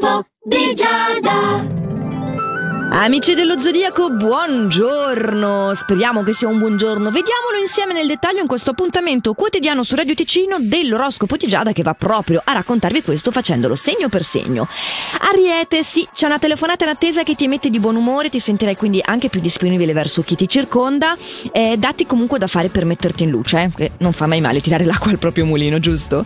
L'oroscopo di Giada. Amici dello Zodiaco, buongiorno! Speriamo che sia un buongiorno. Vediamolo insieme nel dettaglio in questo appuntamento quotidiano su Radio Ticino dell'oroscopo di Giada che va proprio a raccontarvi questo facendolo segno per segno. Ariete, sì, c'è una telefonata in attesa che ti mette di buon umore, ti sentirai quindi anche più disponibile verso chi ti circonda. Eh, datti comunque da fare per metterti in luce, eh, che non fa mai male tirare l'acqua al proprio mulino, giusto?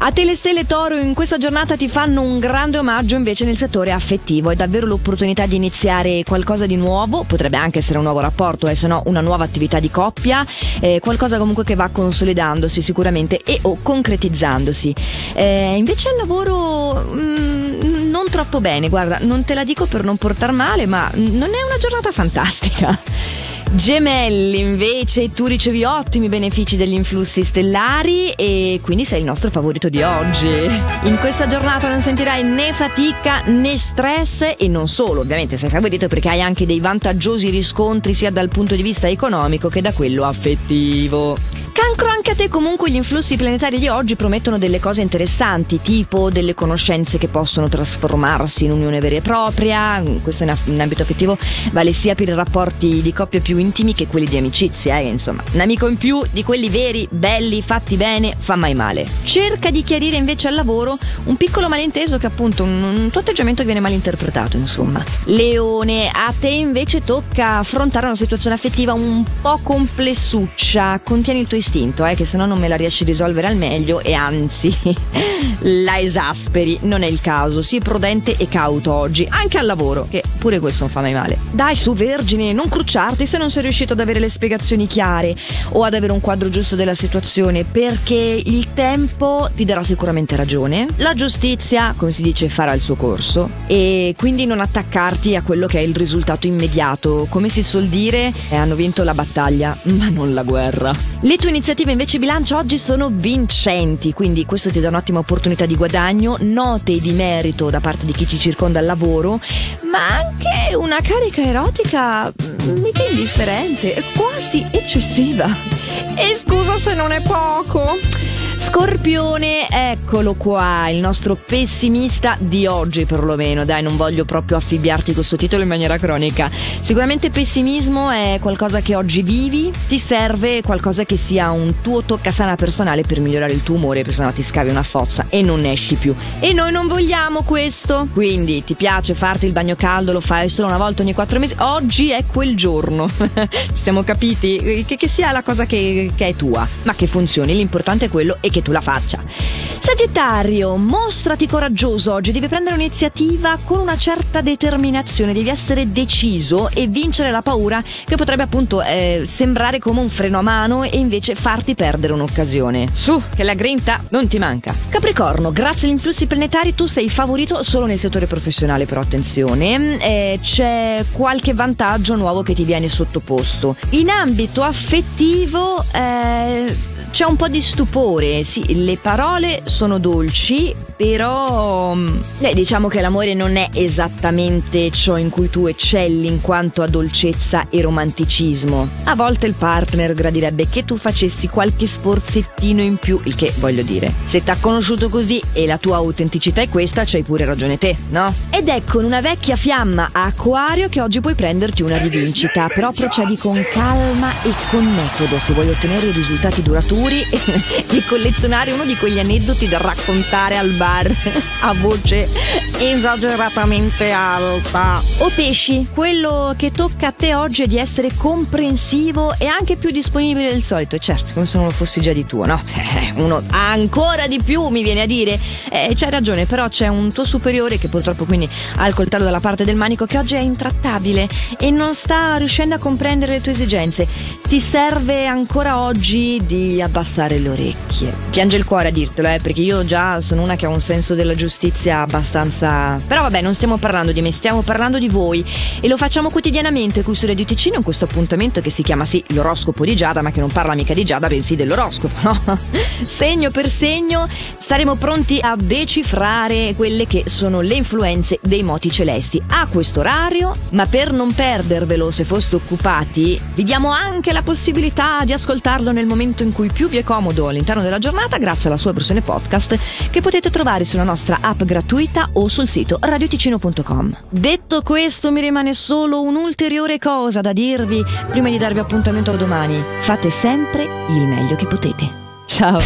A te le stelle Toro in questa giornata ti fanno un grande omaggio invece nel settore affettivo. È davvero l'opportunità di iniziare iniziare qualcosa di nuovo, potrebbe anche essere un nuovo rapporto, eh, se no una nuova attività di coppia, eh, qualcosa comunque che va consolidandosi sicuramente e o concretizzandosi. Eh, invece al lavoro... Mm, non troppo bene, guarda, non te la dico per non portar male, ma non è una giornata fantastica. Gemelli, invece, tu ricevi ottimi benefici degli influssi stellari e quindi sei il nostro favorito di oggi. In questa giornata non sentirai né fatica né stress e non solo, ovviamente sei favorito perché hai anche dei vantaggiosi riscontri sia dal punto di vista economico che da quello affettivo. Cancro, anche a te comunque gli influssi planetari di oggi promettono delle cose interessanti, tipo delle conoscenze che possono trasformarsi in unione vera e propria, questo in, ambito affettivo vale sia per i rapporti di coppia più intimi che quelli di amicizia, eh, insomma, un amico in più di quelli veri, belli, fatti bene, fa mai male. Cerca di chiarire invece al lavoro un piccolo malinteso che appunto un, un tuo atteggiamento viene malinterpretato, insomma. Leone, a te invece tocca affrontare una situazione affettiva un po' complessuccia, contieni il tuo istinto, eh, che se no non me la riesci a risolvere al meglio e anzi la esasperi. Non è il caso, sii prudente e cauto oggi, anche al lavoro, che pure questo non fa mai male. Dai su, vergine, non crucciarti se non sei riuscito ad avere le spiegazioni chiare o ad avere un quadro giusto della situazione, perché il tempo ti darà sicuramente ragione. La giustizia, come si dice, farà il suo corso e quindi non attaccarti a quello che è il risultato immediato. Come si suol dire, eh, hanno vinto la battaglia, ma non la guerra. Le tue iniziative invece bilancio oggi sono vincenti, quindi questo ti dà un'ottima opportunità di guadagno, note di merito da parte di chi ci circonda al lavoro, ma anche una carica erotica mm, mica indifferente, quasi eccessiva. E scusa se non è poco. Scorpione, eccolo qua, il nostro pessimista di oggi perlomeno. Dai, non voglio proprio affibbiarti questo titolo in maniera cronica. Sicuramente pessimismo è qualcosa che oggi vivi, ti serve qualcosa che sia un tuo toccasana personale per migliorare il tuo umore, perché sennò ti scavi una fossa e non ne esci più. E noi non vogliamo questo. Quindi ti piace farti il bagno caldo, lo fai solo una volta ogni quattro mesi. Oggi è quel giorno. Ci siamo capiti? Che, che sia la cosa che, che è tua, ma che funzioni. L'importante è quello e che tu la faccia. Sagittario, mostrati coraggioso oggi, devi prendere un'iniziativa con una certa determinazione, devi essere deciso e vincere la paura che potrebbe appunto eh, sembrare come un freno a mano e invece farti perdere un'occasione. Su, che la grinta non ti manca. Capricorno, grazie agli influssi planetari tu sei favorito solo nel settore professionale, però attenzione, eh, c'è qualche vantaggio nuovo che ti viene sottoposto. In ambito affettivo, eh, c'è un po' di stupore, sì, le parole sono dolci, però eh, diciamo che l'amore non è esattamente ciò in cui tu eccelli in quanto a dolcezza e romanticismo. A volte il partner gradirebbe che tu facessi qualche sforzettino in più, il che voglio dire, se t'ha conosciuto così e la tua autenticità è questa, c'hai pure ragione te, no? Ed è con una vecchia fiamma a acquario che oggi puoi prenderti una rivincita, però procedi con calma e con metodo se vuoi ottenere risultati duraturi auguri di collezionare uno di quegli aneddoti da raccontare al bar a voce esageratamente alta. O pesci, quello che tocca a te oggi è di essere comprensivo e anche più disponibile del solito. E certo, come se non lo fossi già di tuo, no? Uno ancora di più mi viene a dire. Eh, c'hai ragione, però c'è un tuo superiore che purtroppo quindi ha il coltello dalla parte del manico che oggi è intrattabile e non sta riuscendo a comprendere le tue esigenze. Ti serve ancora oggi di abbassare le orecchie. Piange il cuore a dirtelo, eh, perché io già sono una che ha un senso della giustizia abbastanza. Però vabbè, non stiamo parlando di me, stiamo parlando di voi. E lo facciamo quotidianamente qui su Radio Ticino in questo appuntamento che si chiama sì l'oroscopo di Giada, ma che non parla mica di Giada, bensì dell'oroscopo, no? segno per segno saremo pronti a decifrare quelle che sono le influenze dei moti celesti a questo orario, ma per non perdervelo se foste occupati, vi diamo anche la possibilità di ascoltarlo nel momento in cui più più vi è comodo all'interno della giornata grazie alla sua versione podcast che potete trovare sulla nostra app gratuita o sul sito radioticino.com. Detto questo mi rimane solo un'ulteriore cosa da dirvi prima di darvi appuntamento a domani. Fate sempre il meglio che potete. Ciao!